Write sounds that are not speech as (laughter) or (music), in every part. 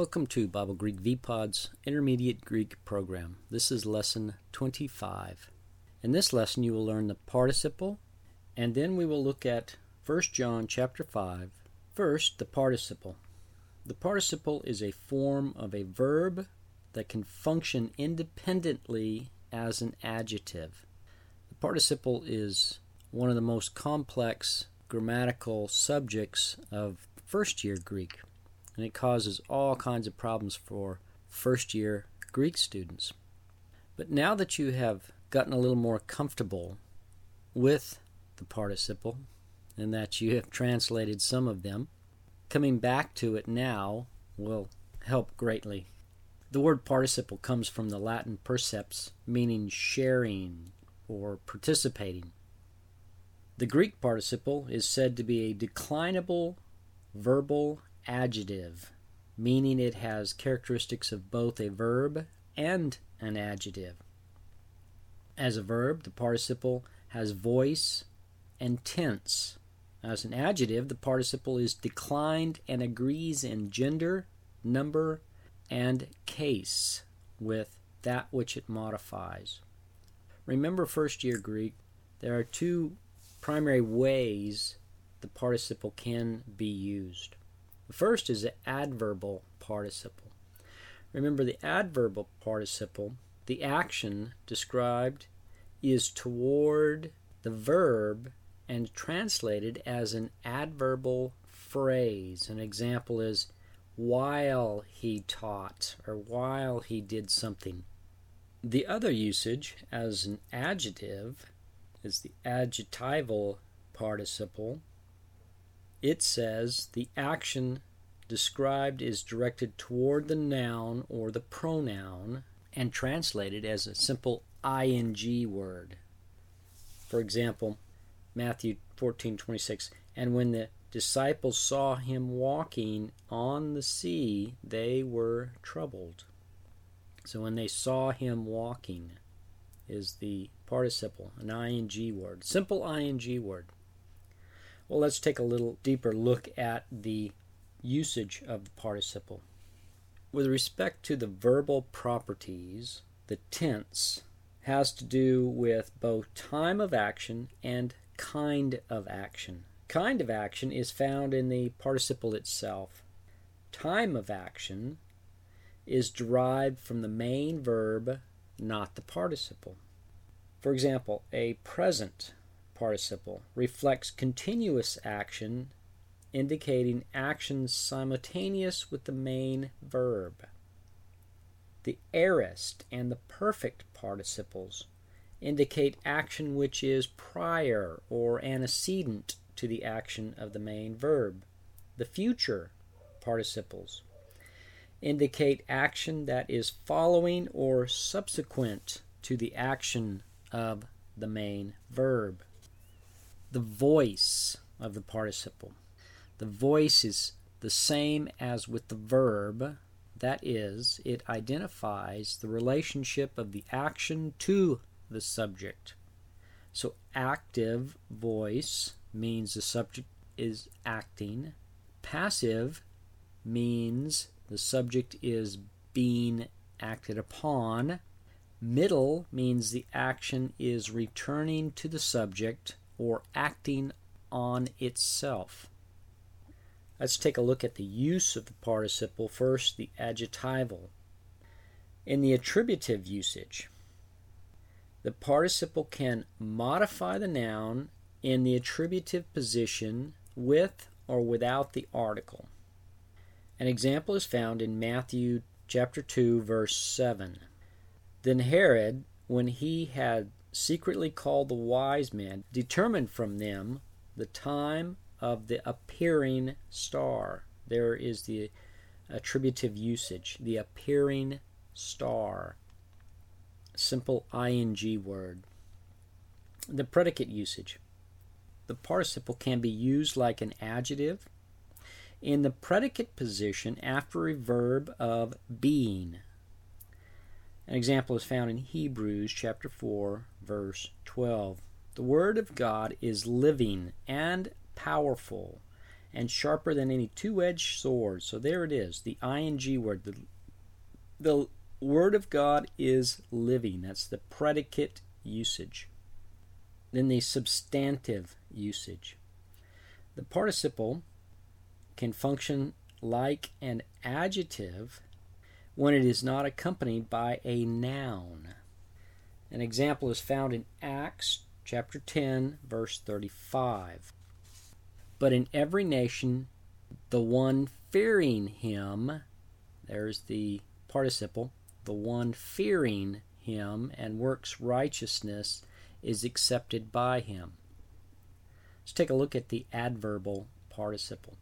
Welcome to Bible Greek VPod's Intermediate Greek program. This is lesson 25. In this lesson you will learn the participle and then we will look at 1 John chapter 5. First, the participle. The participle is a form of a verb that can function independently as an adjective. The participle is one of the most complex grammatical subjects of first year Greek and it causes all kinds of problems for first year Greek students. But now that you have gotten a little more comfortable with the participle and that you have translated some of them, coming back to it now will help greatly. The word participle comes from the Latin particeps, meaning sharing or participating. The Greek participle is said to be a declinable verbal adjective, meaning it has characteristics of both a verb and an adjective. As a verb, the participle has voice and tense. As an adjective, the participle is declined and agrees in gender, number, and case with that which it modifies. Remember first year Greek, there are two primary ways the participle can be used. The first is the adverbial participle. Remember, the adverbial participle, the action described is toward the verb and translated as an adverbial phrase. An example is while he taught or while he did something. The other usage as an adjective is the adjectival participle it says the action described is directed toward the noun or the pronoun and translated as a simple ing word. For example, Matthew 14:26, and when the disciples saw him walking on the sea, they were troubled. So when they saw him walking is the participle, an ing word, simple ing word. Well, let's take a little deeper look at the usage of the participle. With respect to the verbal properties, the tense has to do with both time of action and kind of action. Kind of action is found in the participle itself. Time of action is derived from the main verb, not the participle. For example, a present participle reflects continuous action, indicating action simultaneous with the main verb. The aorist and the perfect participles indicate action which is prior or antecedent to the action of the main verb. The future participles indicate action that is following or subsequent to the action of the main verb the voice of the participle. The voice is the same as with the verb, that is, it identifies the relationship of the action to the subject. So, active voice means the subject is acting, passive means the subject is being acted upon. Middle means the action is returning to the subject or acting on itself. Let's take a look at the use of the participle first, the adjectival. In the attributive usage, the participle can modify the noun in the attributive position with or without the article. An example is found in Matthew chapter 2 verse 7. Then Herod, when he had secretly called the wise men, determined from them the time of the appearing star. There is the attributive usage, the appearing star. Simple ing word. The predicate usage. The participle can be used like an adjective in the predicate position after a verb of being. An example is found in Hebrews chapter 4 verse 12. The word of God is living and powerful and sharper than any two edged sword. So there it is, the ing word. The, the Word of God is living. That's the predicate usage. Then the substantive usage. The participle can function like an adjective when it is not accompanied by a noun. An example is found in Acts chapter 10 verse 35. But in every nation the one fearing him there's the participle the one fearing him and works righteousness is accepted by him. Let's take a look at the adverbial participle.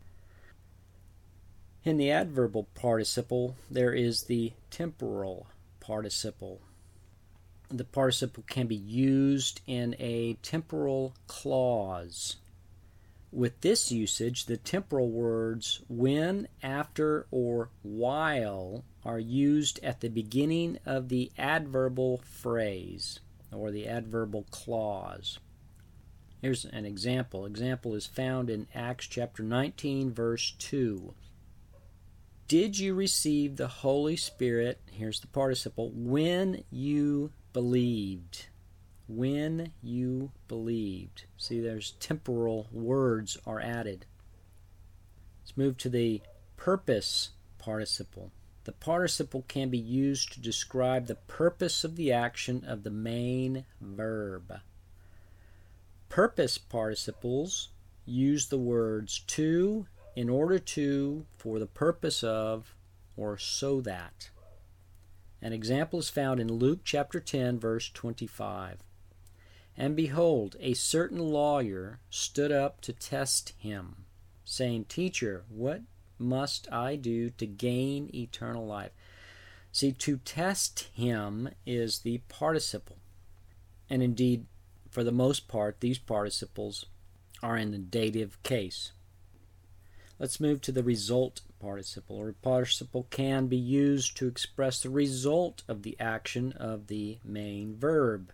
In the adverbial participle, there is the temporal participle. The participle can be used in a temporal clause. With this usage, the temporal words when, after, or while are used at the beginning of the adverbial phrase or the adverbial clause. Here's an example. Example is found in Acts chapter 19 verse 2. Did you receive the Holy Spirit, here's the participle, when you believed? When you believed. See, there's temporal words are added. Let's move to the purpose participle. The participle can be used to describe the purpose of the action of the main verb. Purpose participles use the words to, in order to, for the purpose of, or so that. An example is found in Luke chapter 10, verse 25. And behold, a certain lawyer stood up to test him, saying, Teacher, what must I do to gain eternal life? See, to test him is the participle. And indeed, for the most part, these participles are in the dative case. Let's move to the result participle. A participle can be used to express the result of the action of the main verb.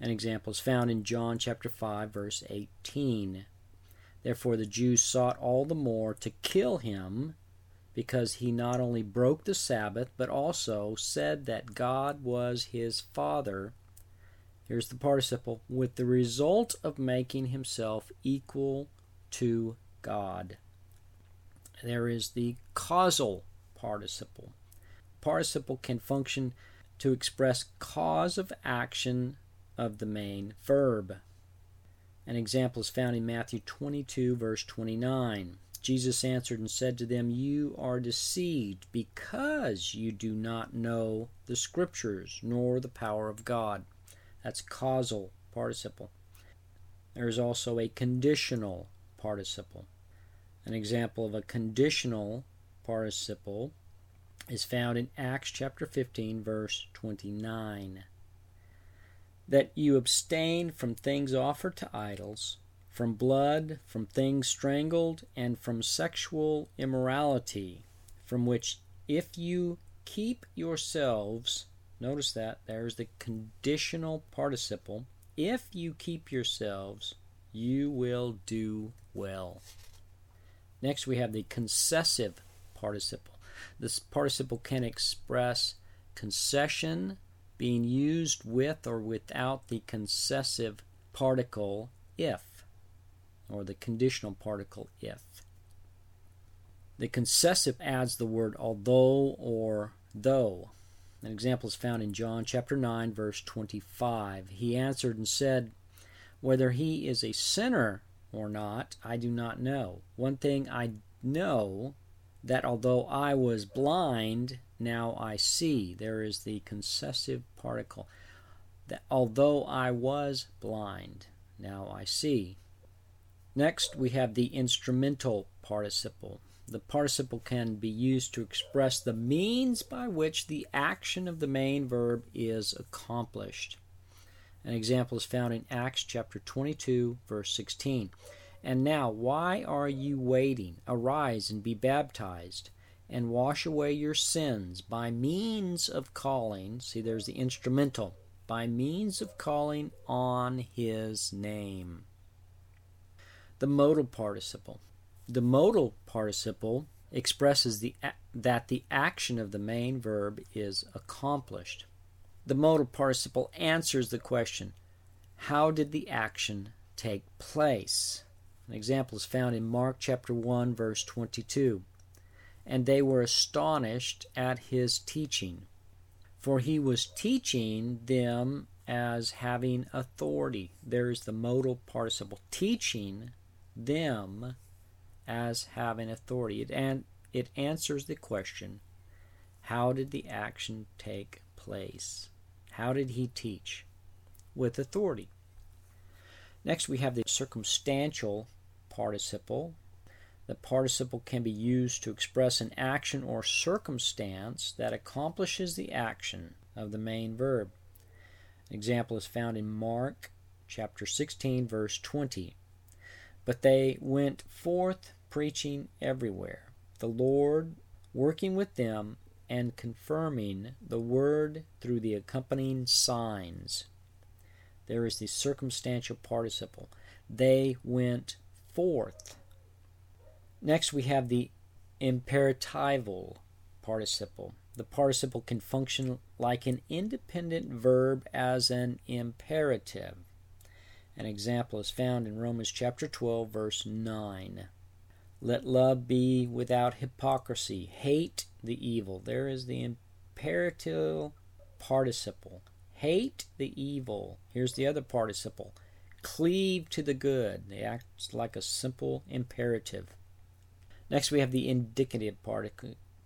An example is found in John chapter 5 verse 18. Therefore, the Jews sought all the more to kill him because he not only broke the Sabbath, but also said that God was his Father. Here's the participle with the result of making himself equal to God. There is the causal participle. Participle can function to express cause of action of the main verb. An example is found in Matthew 22, verse 29. Jesus answered and said to them, You are deceived because you do not know the Scriptures nor the power of God. That's causal participle. There is also a conditional participle. An example of a conditional participle is found in Acts chapter 15, verse 29 that you abstain from things offered to idols, from blood, from things strangled, and from sexual immorality, from which if you keep yourselves, notice that there's the conditional participle, if you keep yourselves, you will do well. Next, we have the concessive participle. This participle can express concession, being used with or without the concessive particle if, or the conditional particle if. The concessive adds the word although or though. An example is found in John chapter 9 verse 25. He answered and said, Whether he is a sinner or not, I do not know. One thing I know that although I was blind, now I see. There is the concessive particle. That although I was blind, now I see. Next, we have the instrumental participle. The participle can be used to express the means by which the action of the main verb is accomplished. An example is found in Acts chapter 22, verse 16. And now, why are you waiting? Arise and be baptized and wash away your sins by means of calling. See, there's the instrumental. By means of calling on his name. The modal participle. The modal participle expresses the, that the action of the main verb is accomplished. The modal participle answers the question How did the action take place? An example is found in Mark chapter 1 verse 22. And they were astonished at his teaching, for he was teaching them as having authority. There is the modal participle teaching them as having authority. It, and it answers the question how did the action take place? How did he teach? With authority. Next, we have the circumstantial participle. The participle can be used to express an action or circumstance that accomplishes the action of the main verb. An example is found in Mark chapter 16, verse 20. But they went forth preaching everywhere, the Lord working with them and confirming the word through the accompanying signs. There is the circumstantial participle. They went forth. Next, we have the imperatival participle. The participle can function like an independent verb as an imperative. An example is found in Romans chapter 12 verse 9. Let love be without hypocrisy. Hate the evil. There is the imperative participle. Hate the evil. Here's the other participle. Cleave to the good. They act like a simple imperative. Next, we have the indicative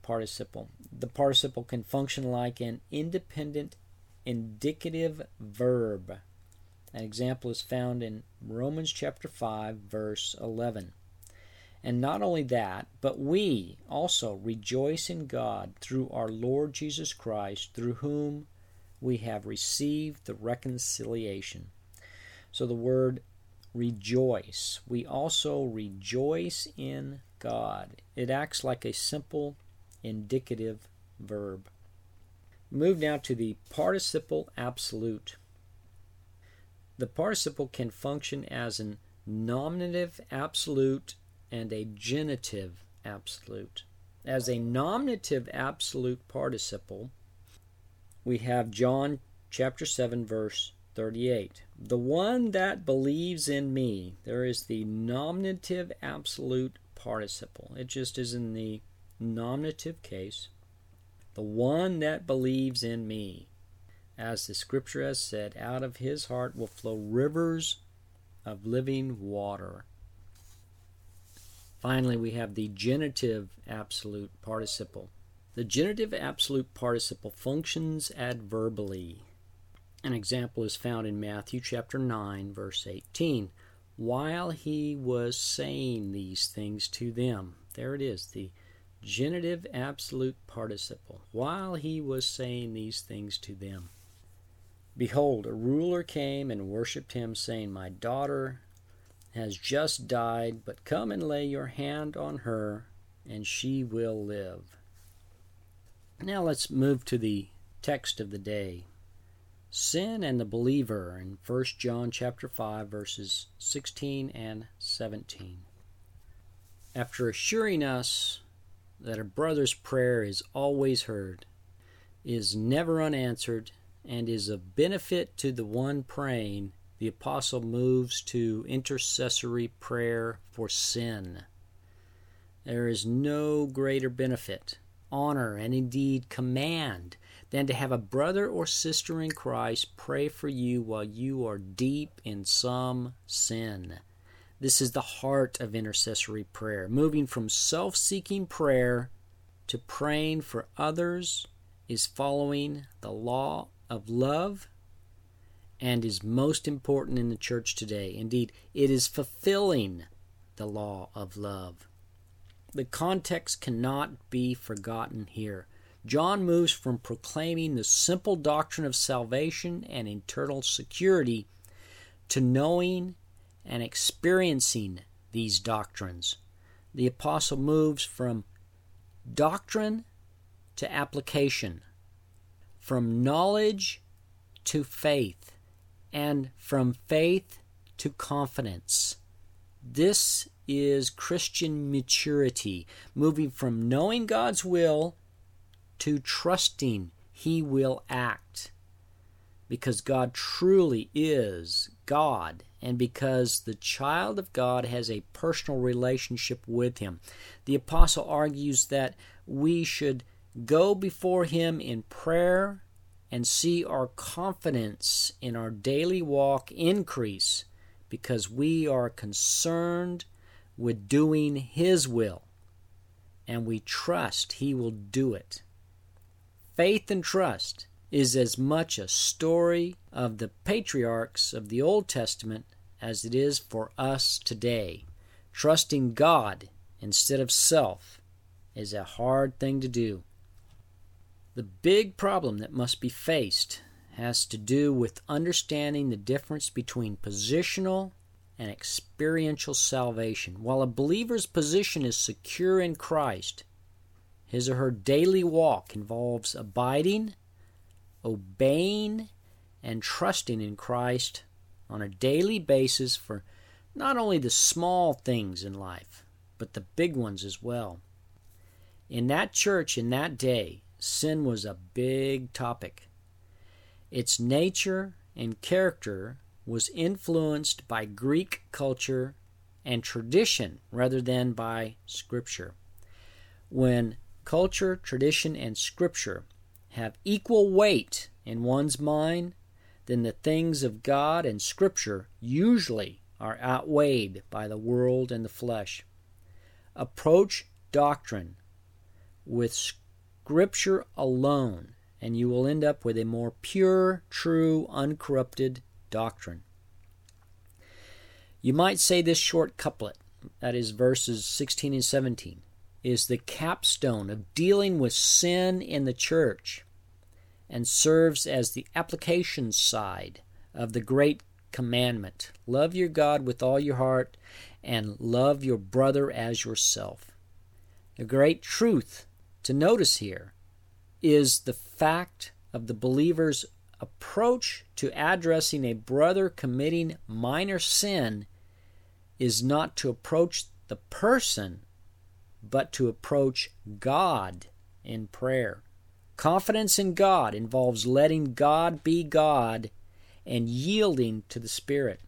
participle. The participle can function like an independent indicative verb. An example is found in Romans chapter 5 verse 11. And not only that, but we also rejoice in God through our Lord Jesus Christ, through whom we have received the reconciliation. So the word rejoice, we also rejoice in God. It acts like a simple indicative verb. Move now to the participle absolute. The participle can function as an nominative absolute and a genitive absolute. As a nominative absolute participle, we have John chapter 7 verse 38. The one that believes in me, there is the nominative absolute participle. It just is in the nominative case. The one that believes in me, as the scripture has said, out of his heart will flow rivers of living water. Finally, we have the genitive absolute participle. The genitive absolute participle functions adverbially. An example is found in Matthew chapter 9 verse 18. While he was saying these things to them. There it is, the genitive absolute participle. While he was saying these things to them. Behold, a ruler came and worshipped him, saying, My daughter has just died, but come and lay your hand on her, and she will live. Now let's move to the text of the day. Sin and the believer in 1 John chapter 5 verses 16 and 17. After assuring us that a brother's prayer is always heard, is never unanswered, and is of benefit to the one praying, the apostle moves to intercessory prayer for sin. There is no greater benefit, honor, and indeed command than to have a brother or sister in Christ pray for you while you are deep in some sin. This is the heart of intercessory prayer, moving from self seeking prayer to praying for others is following the law of love and is most important in the church today. Indeed, it is fulfilling the law of love. The context cannot be forgotten here. John moves from proclaiming the simple doctrine of salvation and eternal security to knowing and experiencing these doctrines. The apostle moves from doctrine to application, from knowledge to faith and from faith to confidence. This is Christian maturity, moving from knowing God's will to trusting He will act. Because God truly is God, and because the child of God has a personal relationship with Him. The Apostle argues that we should go before Him in prayer and see our confidence in our daily walk increase because we are concerned with doing His will and we trust He will do it. Faith and trust is as much a story of the patriarchs of the Old Testament as it is for us today. Trusting God instead of self is a hard thing to do. The big problem that must be faced has to do with understanding the difference between positional and experiential salvation. While a believer's position is secure in Christ, his or her daily walk involves abiding, obeying, and trusting in Christ on a daily basis for not only the small things in life, but the big ones as well. In that church in that day, sin was a big topic. Its nature and character was influenced by Greek culture and tradition rather than by Scripture. When culture, tradition, and Scripture have equal weight in one's mind, then the things of God and Scripture usually are outweighed by the world and the flesh. Approach doctrine with Scripture alone, and you will end up with a more pure, true, uncorrupted doctrine. You might say this short couplet, that is verses 16 and 17, is the capstone of dealing with sin in the church and serves as the application side of the great commandment love your God with all your heart and love your brother as yourself. The great truth to notice here is the fact of the believer's approach to addressing a brother committing minor sin is not to approach the person, but to approach God in prayer. Confidence in God involves letting God be God and yielding to the Spirit.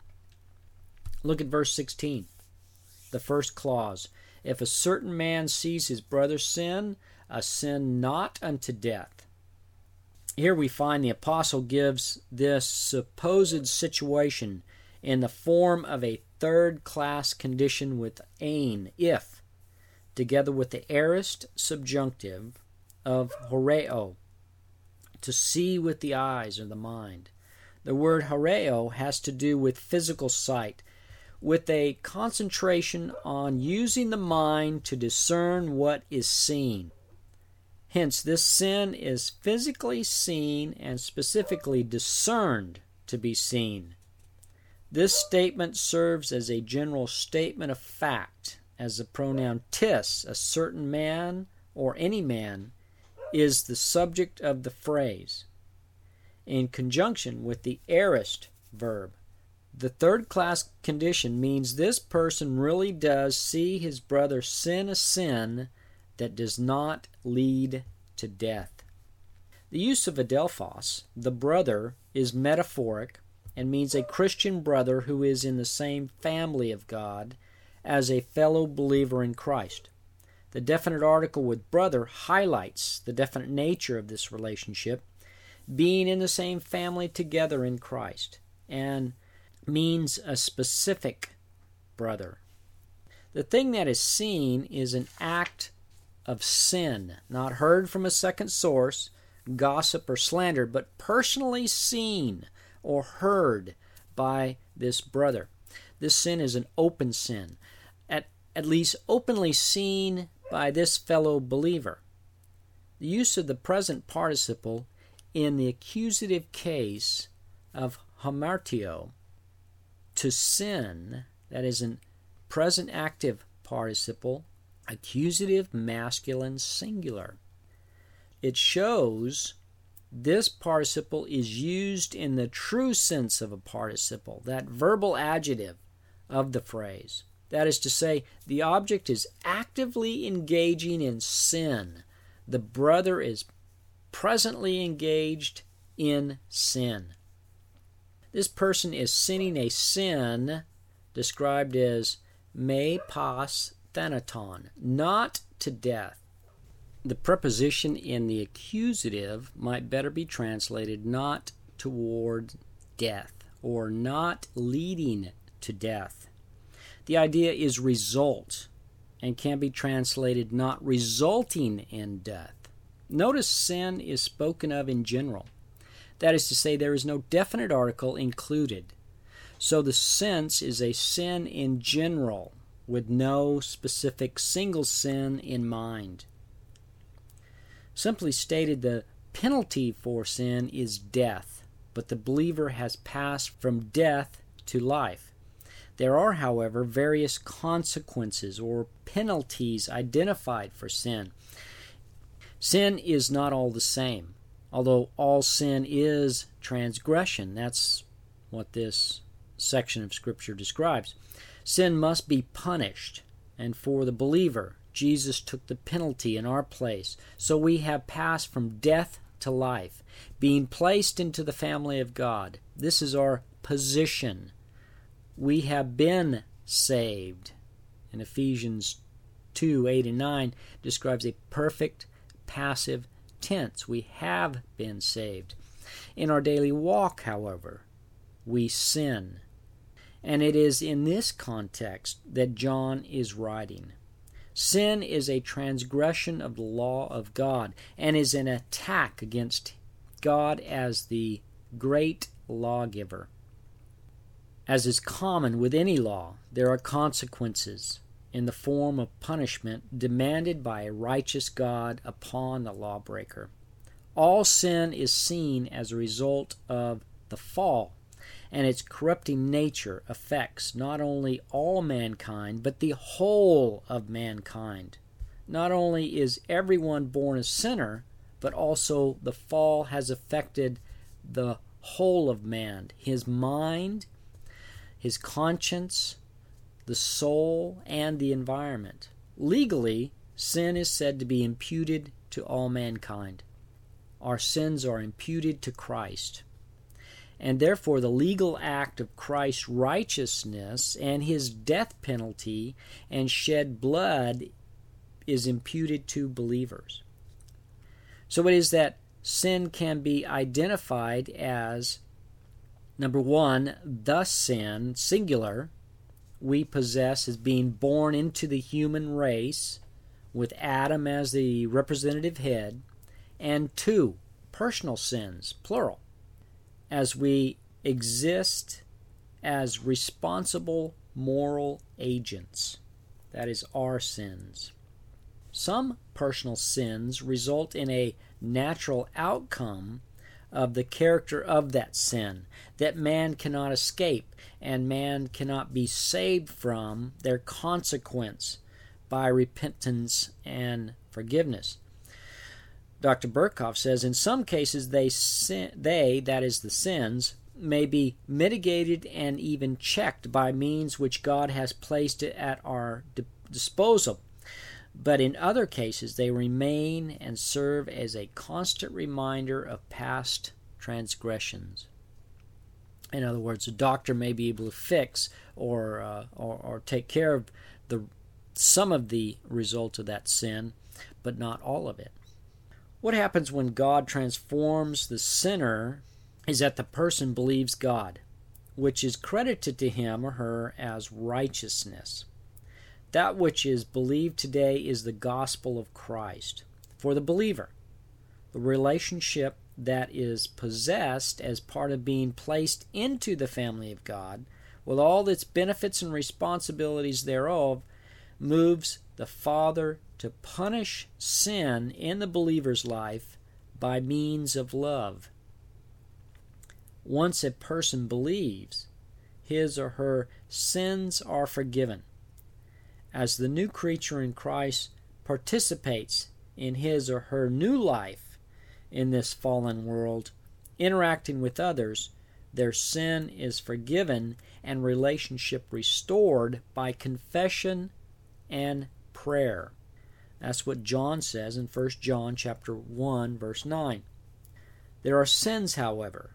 Look at verse 16, the first clause. If a certain man sees his brother sin, a sin not unto death. Here we find the apostle gives this supposed situation in the form of a third class condition with ean, if, together with the aorist subjunctive of horeo, to see with the eyes or the mind. The word horeo has to do with physical sight, with a concentration on using the mind to discern what is seen. Hence, this sin is physically seen and specifically discerned to be seen. This statement serves as a general statement of fact, as the pronoun tis, a certain man or any man, is the subject of the phrase, in conjunction with the aorist verb. The third class condition means this person really does see his brother sin a sin that does not lead to death. The use of adelphos, the brother, is metaphoric and means a Christian brother who is in the same family of God as a fellow believer in Christ. The definite article with brother highlights the definite nature of this relationship, being in the same family together in Christ, and means a specific brother. The thing that is seen is an act of sin, not heard from a second source, gossip, or slander, but personally seen or heard by this brother. This sin is an open sin, at, at least openly seen by this fellow believer. The use of the present participle in the accusative case of hamartio to sin, that is an present active participle, accusative masculine singular. It shows this participle is used in the true sense of a participle, that verbal adjective of the phrase. That is to say, the object is actively engaging in sin. The brother is presently engaged in sin. This person is sinning a sin described as me pros thanaton, not to death. The preposition in the accusative might better be translated not toward death or not leading to death. The idea is result and can be translated not resulting in death. Notice sin is spoken of in general. That is to say, there is no definite article included. So the sense is a sin in general, with no specific single sin in mind. Simply stated, the penalty for sin is death, but the believer has passed from death to life. There are, however, various consequences or penalties identified for sin. Sin is not all the same, although all sin is transgression. That's what this section of Scripture describes. Sin must be punished, and for the believer, Jesus took the penalty in our place. So we have passed from death to life, being placed into the family of God. This is our position. We have been saved. In Ephesians 2 8 and 9 describes a perfect passive tense. We have been saved. In our daily walk, however, we sin. And it is in this context that John is writing. Sin is a transgression of the law of God and is an attack against God as the great lawgiver. As is common with any law, there are consequences in the form of punishment demanded by a righteous God upon the lawbreaker. All sin is seen as a result of the fall, and its corrupting nature affects not only all mankind, but the whole of mankind. Not only is everyone born a sinner, but also the fall has affected the whole of man his mind, his conscience, the soul, and the environment. Legally, sin is said to be imputed to all mankind. Our sins are imputed to Christ. And therefore, the legal act of Christ's righteousness and his death penalty and shed blood is imputed to believers. So it is that sin can be identified as number one, the sin, singular, we possess as being born into the human race with Adam as the representative head, and two, personal sins, plural, as we exist as responsible moral agents. That is, our sins. Some personal sins result in a natural outcome of the character of that sin that man cannot escape and man cannot be saved from their consequence by repentance and forgiveness. Dr. Berkhof says in some cases they they that is the sins may be mitigated and even checked by means which God has placed at our disposal but in other cases they remain and serve as a constant reminder of past transgressions. In other words, a doctor may be able to fix or, uh, or, or take care of the some of the results of that sin, but not all of it. What happens when God transforms the sinner is that the person believes God, which is credited to him or her as righteousness. That which is believed today is the gospel of Christ. For the believer, the relationship that is possessed as part of being placed into the family of God, with all its benefits and responsibilities thereof, moves the Father to punish sin in the believer's life by means of love. Once a person believes, his or her sins are forgiven as the new creature in Christ participates in his or her new life in this fallen world, interacting with others, their sin is forgiven and relationship restored by confession and prayer. That's what John says in 1 John chapter 1 verse 9. There are sins, however,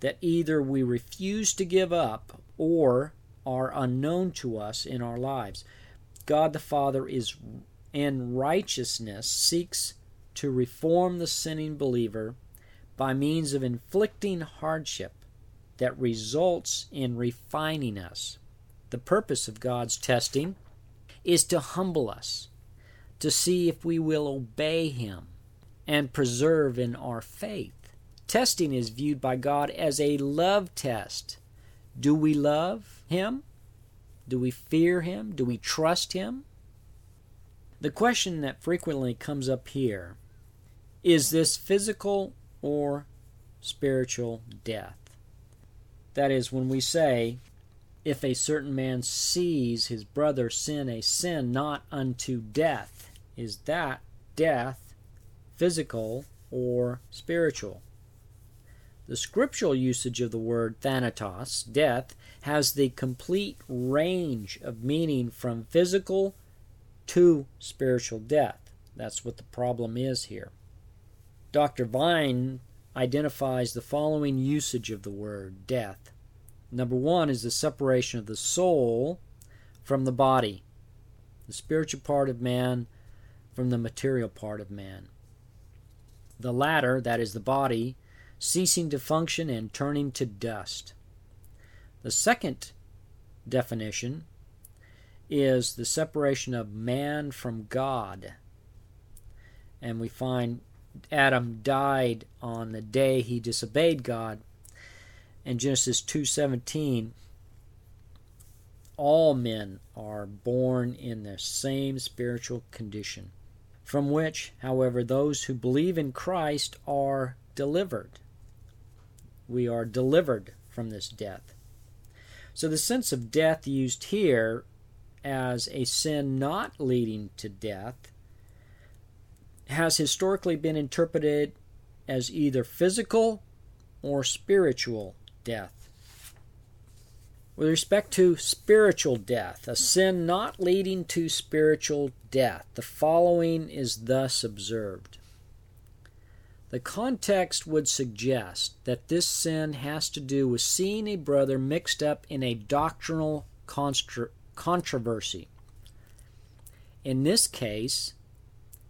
that either we refuse to give up or are unknown to us in our lives. God the Father is in righteousness seeks to reform the sinning believer by means of inflicting hardship that results in refining us. The purpose of God's testing is to humble us, to see if we will obey Him and preserve in our faith. Testing is viewed by God as a love test. Do we love Him? Do we fear Him? Do we trust Him? The question that frequently comes up here is this physical or spiritual death? That is, when we say, if a certain man sees his brother sin a sin not unto death, is that death physical or spiritual? The scriptural usage of the word thanatos, death, has the complete range of meaning from physical to spiritual death. That's what the problem is here. Dr. Vine identifies the following usage of the word death. Number one is the separation of the soul from the body, the spiritual part of man from the material part of man. The latter, that is the body, ceasing to function and turning to dust. The second definition is the separation of man from God. And we find Adam died on the day he disobeyed God. In Genesis 2:17, all men are born in the same spiritual condition, from which, however, those who believe in Christ are delivered we are delivered from this death. So the sense of death used here as a sin not leading to death has historically been interpreted as either physical or spiritual death. With respect to spiritual death, a sin not leading to spiritual death, the following is thus observed. The context would suggest that this sin has to do with seeing a brother mixed up in a doctrinal controversy. In this case,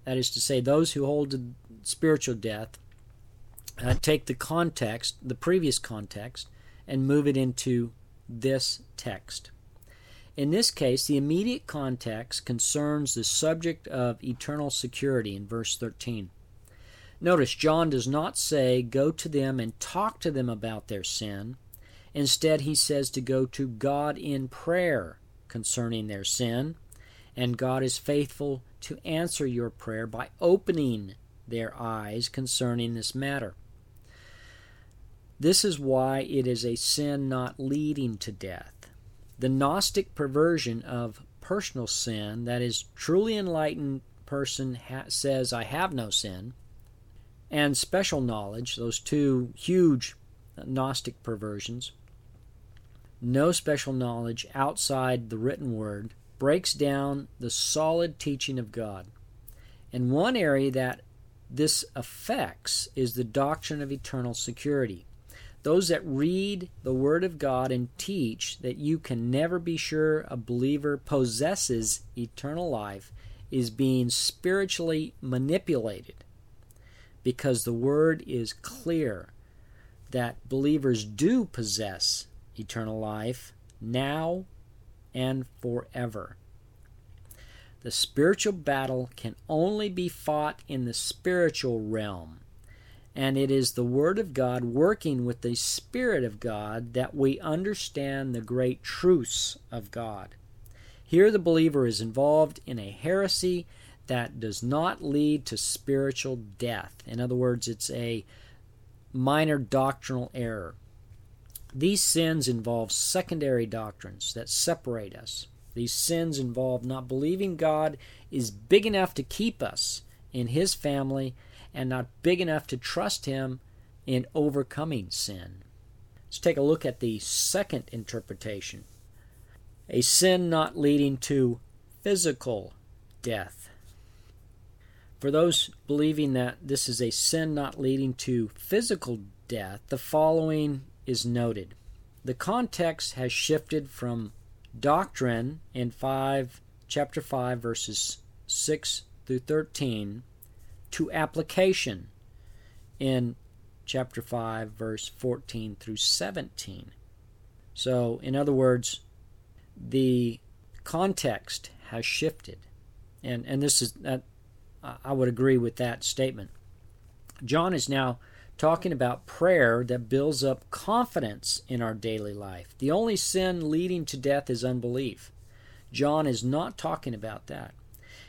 that is to say, those who hold to spiritual death uh, take the context, the previous context, and move it into this text. In this case, the immediate context concerns the subject of eternal security in verse 13. Notice John does not say, Go to them and talk to them about their sin. Instead, he says to go to God in prayer concerning their sin, and God is faithful to answer your prayer by opening their eyes concerning this matter. This is why it is a sin not leading to death. The Gnostic perversion of personal sin, that is, truly enlightened person ha- says, I have no sin, and special knowledge, those two huge Gnostic perversions, no special knowledge outside the written word, breaks down the solid teaching of God. And one area that this affects is the doctrine of eternal security. Those that read the Word of God and teach that you can never be sure a believer possesses eternal life is being spiritually manipulated because the word is clear that believers do possess eternal life now and forever. The spiritual battle can only be fought in the spiritual realm, and it is the Word of God working with the Spirit of God that we understand the great truths of God. Here, the believer is involved in a heresy that does not lead to spiritual death. In other words, it's a minor doctrinal error. These sins involve secondary doctrines that separate us. These sins involve not believing God is big enough to keep us in His family and not big enough to trust Him in overcoming sin. Let's take a look at the second interpretation a sin not leading to physical death. For those believing that this is a sin not leading to physical death, the following is noted. The context has shifted from doctrine in 5 chapter 5 verses 6 through 13 to application in chapter 5 verse 14 through 17. So, in other words, the context has shifted. And and this is that I would agree with that statement. John is now talking about prayer that builds up confidence in our daily life. The only sin leading to death is unbelief. John is not talking about that.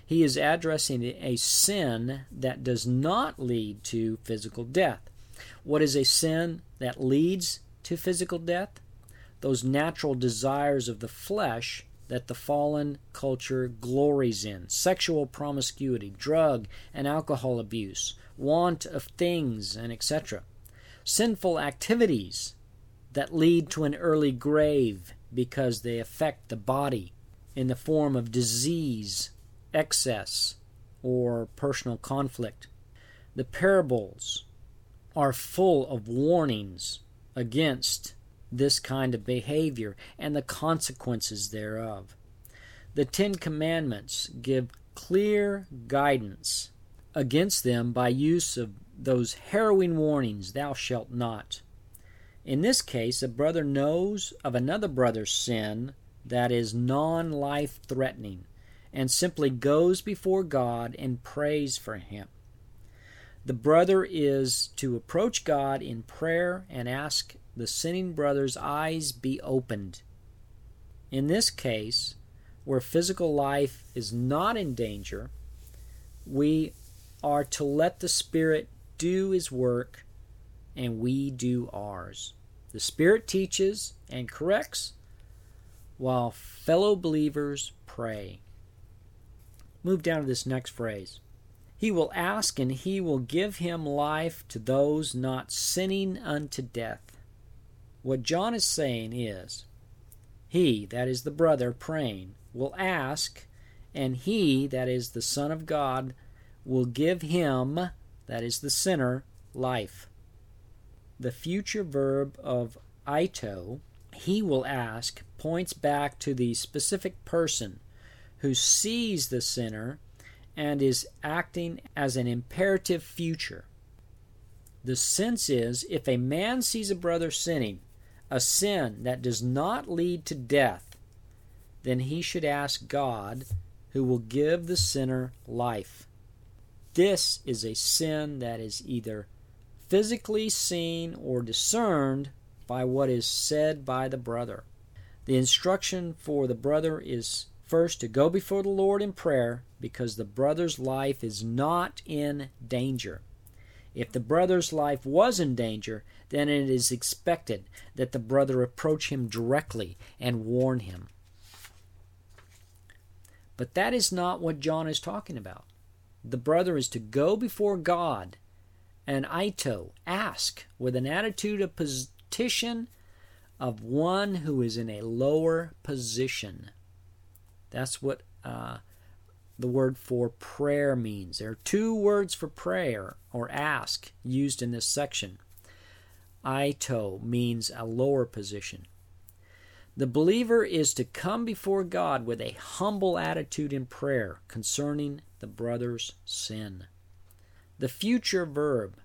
He is addressing a sin that does not lead to physical death. What is a sin that leads to physical death? Those natural desires of the flesh that the fallen culture glories in sexual promiscuity, drug and alcohol abuse, want of things, and etc. Sinful activities that lead to an early grave because they affect the body in the form of disease, excess, or personal conflict. The parables are full of warnings against this kind of behavior and the consequences thereof. The Ten Commandments give clear guidance against them by use of those harrowing warnings, Thou shalt not. In this case, a brother knows of another brother's sin that is non life threatening and simply goes before God and prays for him. The brother is to approach God in prayer and ask the sinning brother's eyes be opened. In this case, where physical life is not in danger, we are to let the Spirit do His work and we do ours. The Spirit teaches and corrects while fellow believers pray. Move down to this next phrase. He will ask, and he will give him life to those not sinning unto death. What John is saying is, He, that is the brother praying, will ask, and he, that is the Son of God, will give him, that is the sinner, life. The future verb of ito, he will ask, points back to the specific person who sees the sinner and is acting as an imperative future. The sense is if a man sees a brother sinning, a sin that does not lead to death, then he should ask God, who will give the sinner life. This is a sin that is either physically seen or discerned by what is said by the brother. The instruction for the brother is first to go before the Lord in prayer because the brother's life is not in danger. If the brother's life was in danger, then it is expected that the brother approach him directly and warn him. But that is not what John is talking about. The brother is to go before God and Ito, ask, with an attitude of petition of one who is in a lower position. That's what uh, the word for prayer means. There are two words for prayer or ask used in this section. Aito means a lower position. The believer is to come before God with a humble attitude in prayer concerning the brother's sin. The future verb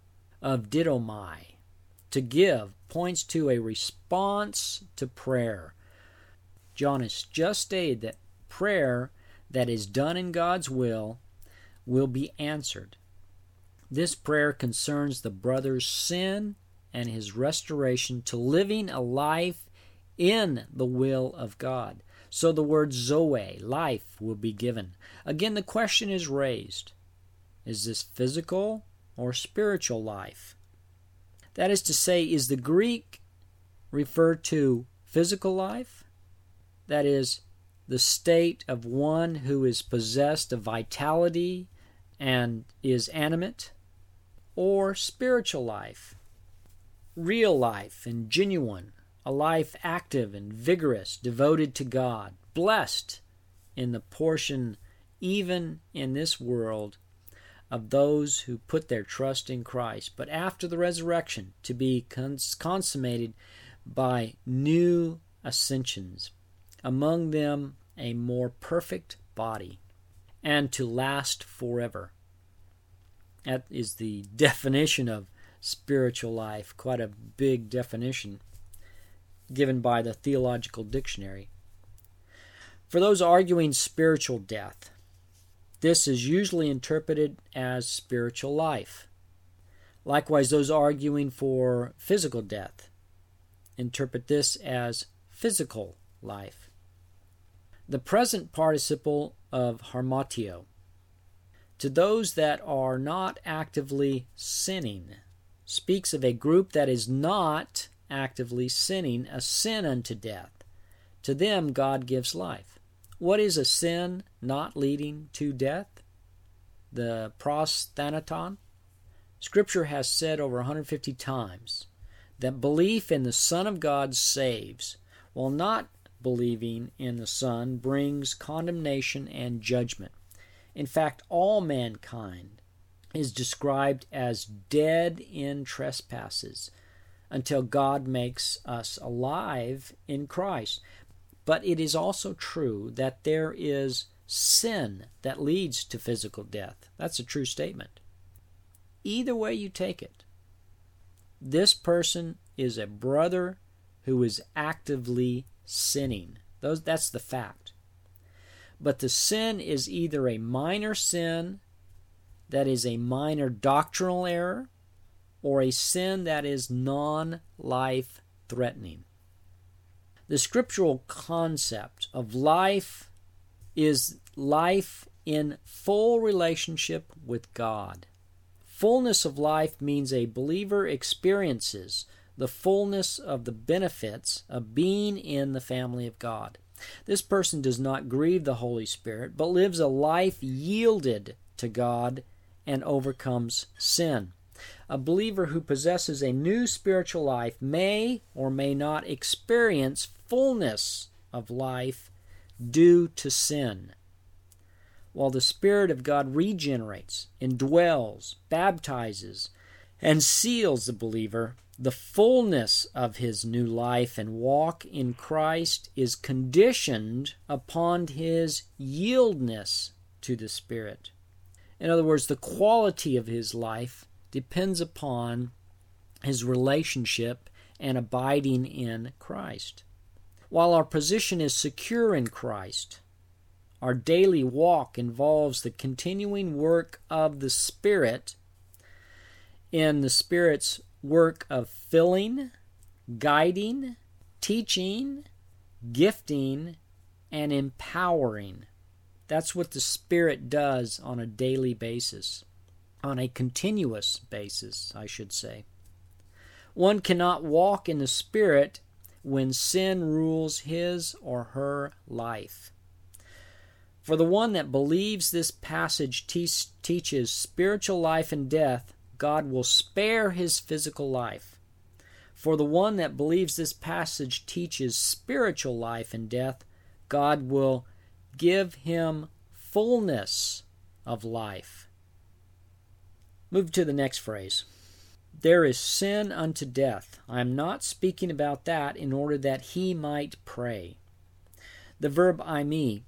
of didomai, to give, points to a response to prayer. John has just stated that prayer that is done in God's will will be answered. This prayer concerns the brother's sin and his restoration to living a life in the will of God. So the word Zoe, life, will be given. Again, the question is raised Is this physical or spiritual life? That is to say, is the Greek referred to physical life? That is, the state of one who is possessed of vitality and is animate? Or spiritual life? real life and genuine, a life active and vigorous, devoted to God, blessed in the portion, even in this world, of those who put their trust in Christ, but after the resurrection to be cons- consummated by new ascensions, among them a more perfect body, and to last forever. That is the (laughs) definition of spiritual life, quite a big definition given by the Theological Dictionary. For those arguing spiritual death, this is usually interpreted as spiritual life. Likewise, those arguing for physical death interpret this as physical life. The present participle of harmatio To those that are not actively sinning, speaks of a group that is not actively sinning, a sin unto death. To them, God gives life. What is a sin not leading to death? The pros thanaton? Scripture has said over 150 times that belief in the Son of God saves, while not believing in the Son brings condemnation and judgment. In fact, all mankind is described as dead in trespasses until God makes us alive in Christ. But it is also true that there is sin that leads to physical death. That's a true statement. Either way you take it, this person is a brother who is actively sinning. Those, that's the fact. But the sin is either a minor sin that is a minor doctrinal error or a sin that is non life threatening. The scriptural concept of life is life in full relationship with God. Fullness of life means a believer experiences the fullness of the benefits of being in the family of God. This person does not grieve the Holy Spirit, but lives a life yielded to God and overcomes sin. A believer who possesses a new spiritual life may or may not experience fullness of life due to sin. While the Spirit of God regenerates, indwells, baptizes, and seals the believer, the fullness of his new life and walk in Christ is conditioned upon his yieldness to the Spirit. In other words, the quality of his life depends upon his relationship and abiding in Christ. While our position is secure in Christ, our daily walk involves the continuing work of the Spirit in the Spirit's work of filling, guiding, teaching, gifting, and empowering. That's what the Spirit does on a daily basis, on a continuous basis, I should say. One cannot walk in the Spirit when sin rules his or her life. For the one that believes this passage te- teaches spiritual life and death, God will spare his physical life. For the one that believes this passage teaches spiritual life and death, God will give him fullness of life. Move to the next phrase. There is sin unto death. I am not speaking about that in order that he might pray. The verb eimi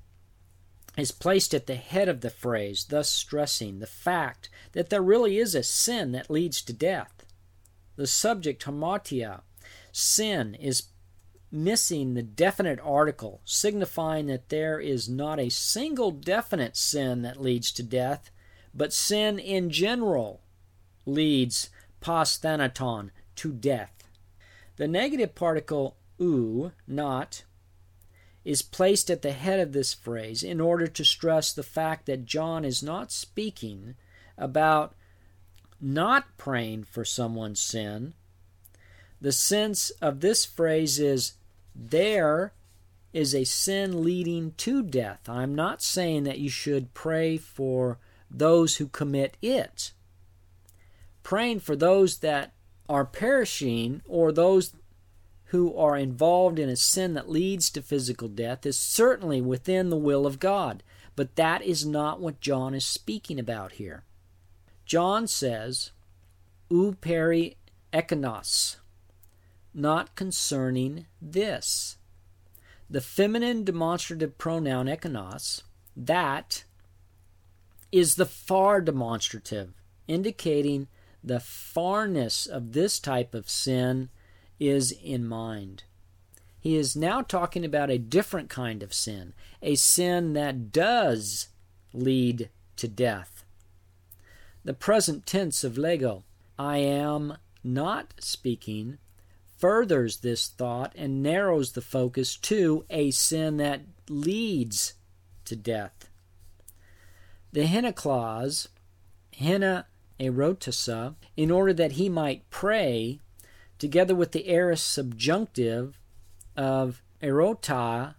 is placed at the head of the phrase, thus stressing the fact that there really is a sin that leads to death. The subject, hamartia, sin, is missing the definite article, signifying that there is not a single definite sin that leads to death, but sin in general leads pros thanaton, to death. The negative particle u, not, is placed at the head of this phrase in order to stress the fact that John is not speaking about not praying for someone's sin. The sense of this phrase is there is a sin leading to death. I'm not saying that you should pray for those who commit it praying for those that are perishing or those who are involved in a sin that leads to physical death is certainly within the will of God. But that is not what John is speaking about here. John says, "U peri ekonos," not concerning this. The feminine demonstrative pronoun ekonos, that, is the far demonstrative, indicating the farness of this type of sin is in mind. He is now talking about a different kind of sin, a sin that does lead to death. The present tense of lego, I am not speaking, furthers this thought and narrows the focus to a sin that leads to death. The henna clause, henna erotasa, in order that he might pray, together with the aorist subjunctive of erota,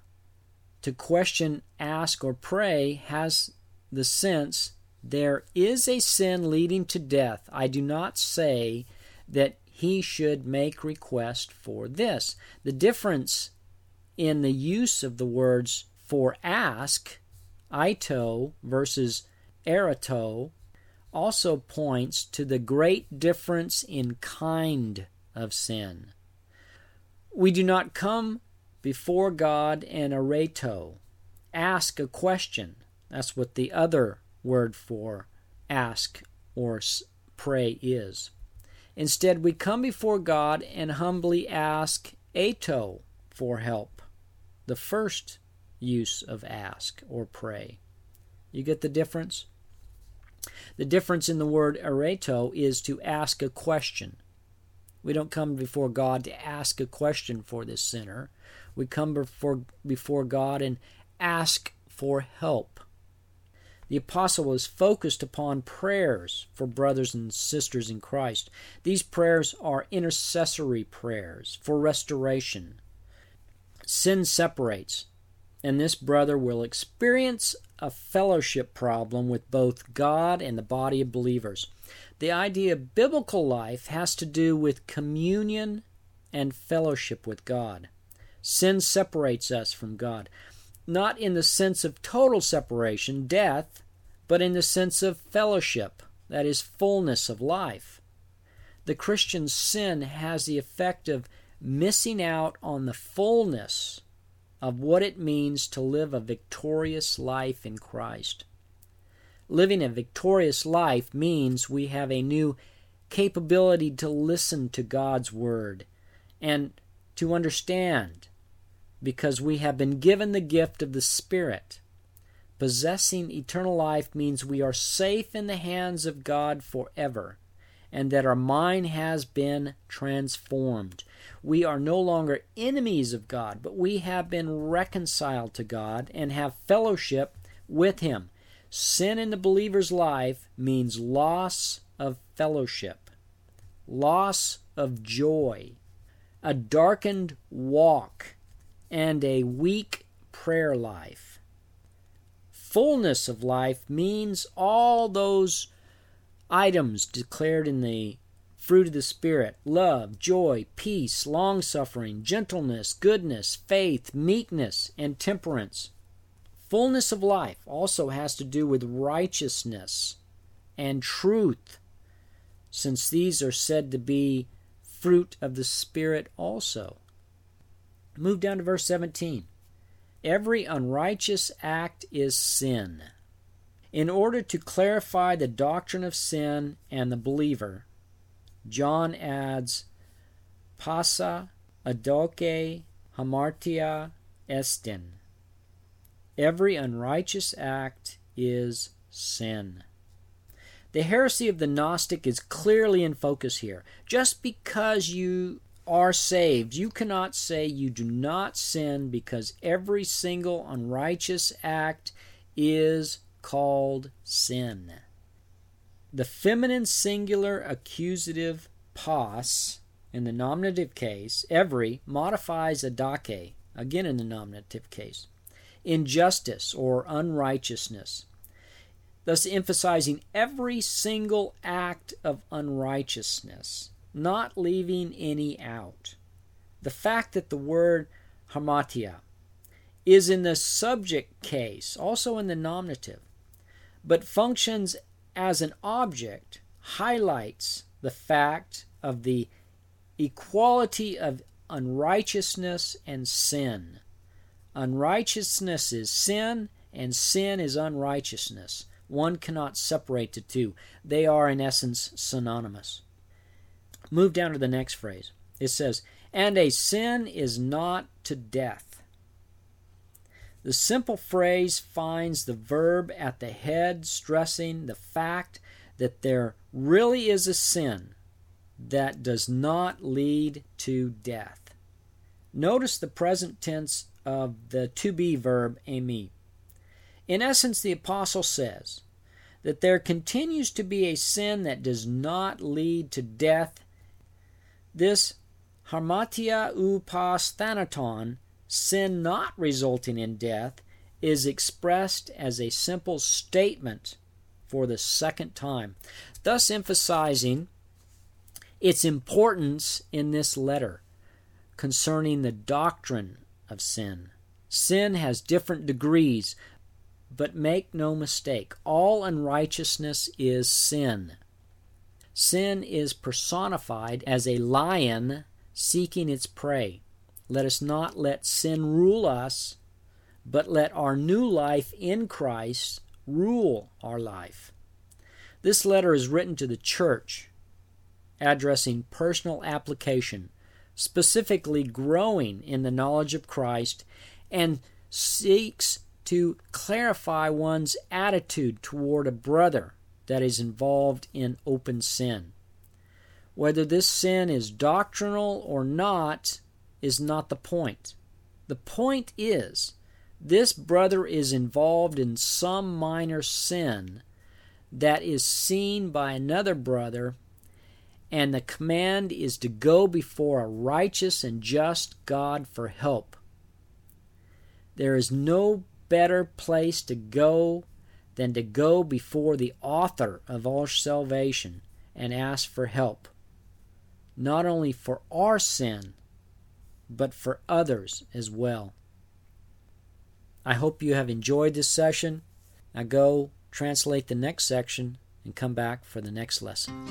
to question, ask, or pray, has the sense there is a sin leading to death. I do not say that he should make request for this. The difference in the use of the words for ask, ito versus erato, also points to the great difference in kind of sin. We do not come before God and areto, ask a question. That's what the other word for ask or pray is. Instead, we come before God and humbly ask ato for help, the first use of ask or pray. You get the difference? The difference in the word areto is to ask a question. We don't come before God to ask a question for this sinner. We come before, before God and ask for help. The apostle was focused upon prayers for brothers and sisters in Christ. These prayers are intercessory prayers for restoration. Sin separates, and this brother will experience a fellowship problem with both God and the body of believers. The idea of biblical life has to do with communion and fellowship with God. Sin separates us from God not in the sense of total separation, death, but in the sense of fellowship, that is, fullness of life. The Christian's sin has the effect of missing out on the fullness of what it means to live a victorious life in Christ. Living a victorious life means we have a new capability to listen to God's Word and to understand because we have been given the gift of the Spirit. Possessing eternal life means we are safe in the hands of God forever and that our mind has been transformed. We are no longer enemies of God, but we have been reconciled to God and have fellowship with Him. Sin in the believer's life means loss of fellowship, loss of joy, a darkened walk and a weak prayer life. Fullness of life means all those items declared in the fruit of the Spirit love, joy, peace, long suffering, gentleness, goodness, faith, meekness, and temperance. Fullness of life also has to do with righteousness and truth, since these are said to be fruit of the Spirit also. Move down to verse 17. Every unrighteous act is sin. In order to clarify the doctrine of sin and the believer, John adds pasa adoke hamartia estin. Every unrighteous act is sin. The heresy of the Gnostic is clearly in focus here. Just because you are saved. You cannot say you do not sin because every single unrighteous act is called sin. The feminine singular accusative pos in the nominative case, every, modifies adake, again in the nominative case, injustice or unrighteousness, thus emphasizing every single act of unrighteousness not leaving any out. The fact that the word hamartia is in the subject case, also in the nominative, but functions as an object highlights the fact of the equality of unrighteousness and sin. Unrighteousness is sin, and sin is unrighteousness. One cannot separate the two, they are, in essence, synonymous. Move down to the next phrase. It says, And a sin is not to death. The simple phrase finds the verb at the head, stressing the fact that there really is a sin that does not lead to death. Notice the present tense of the to be verb eimi. In essence, the apostle says that there continues to be a sin that does not lead to death. This hamartia ou pros thanaton, sin not resulting in death, is expressed as a simple statement for the second time, thus emphasizing its importance in this letter concerning the doctrine of sin. Sin has different degrees, but make no mistake, all unrighteousness is sin. Sin is personified as a lion seeking its prey. Let us not let sin rule us, but let our new life in Christ rule our life. This letter is written to the church, addressing personal application, specifically growing in the knowledge of Christ, and seeks to clarify one's attitude toward a brother that is involved in open sin. Whether this sin is doctrinal or not is not the point. The point is, this brother is involved in some minor sin that is seen by another brother, and the command is to go before a righteous and just God for help. There is no better place to go than to go before the author of our salvation and ask for help, not only for our sin, but for others as well. I hope you have enjoyed this session. Now go translate the next section and come back for the next lesson.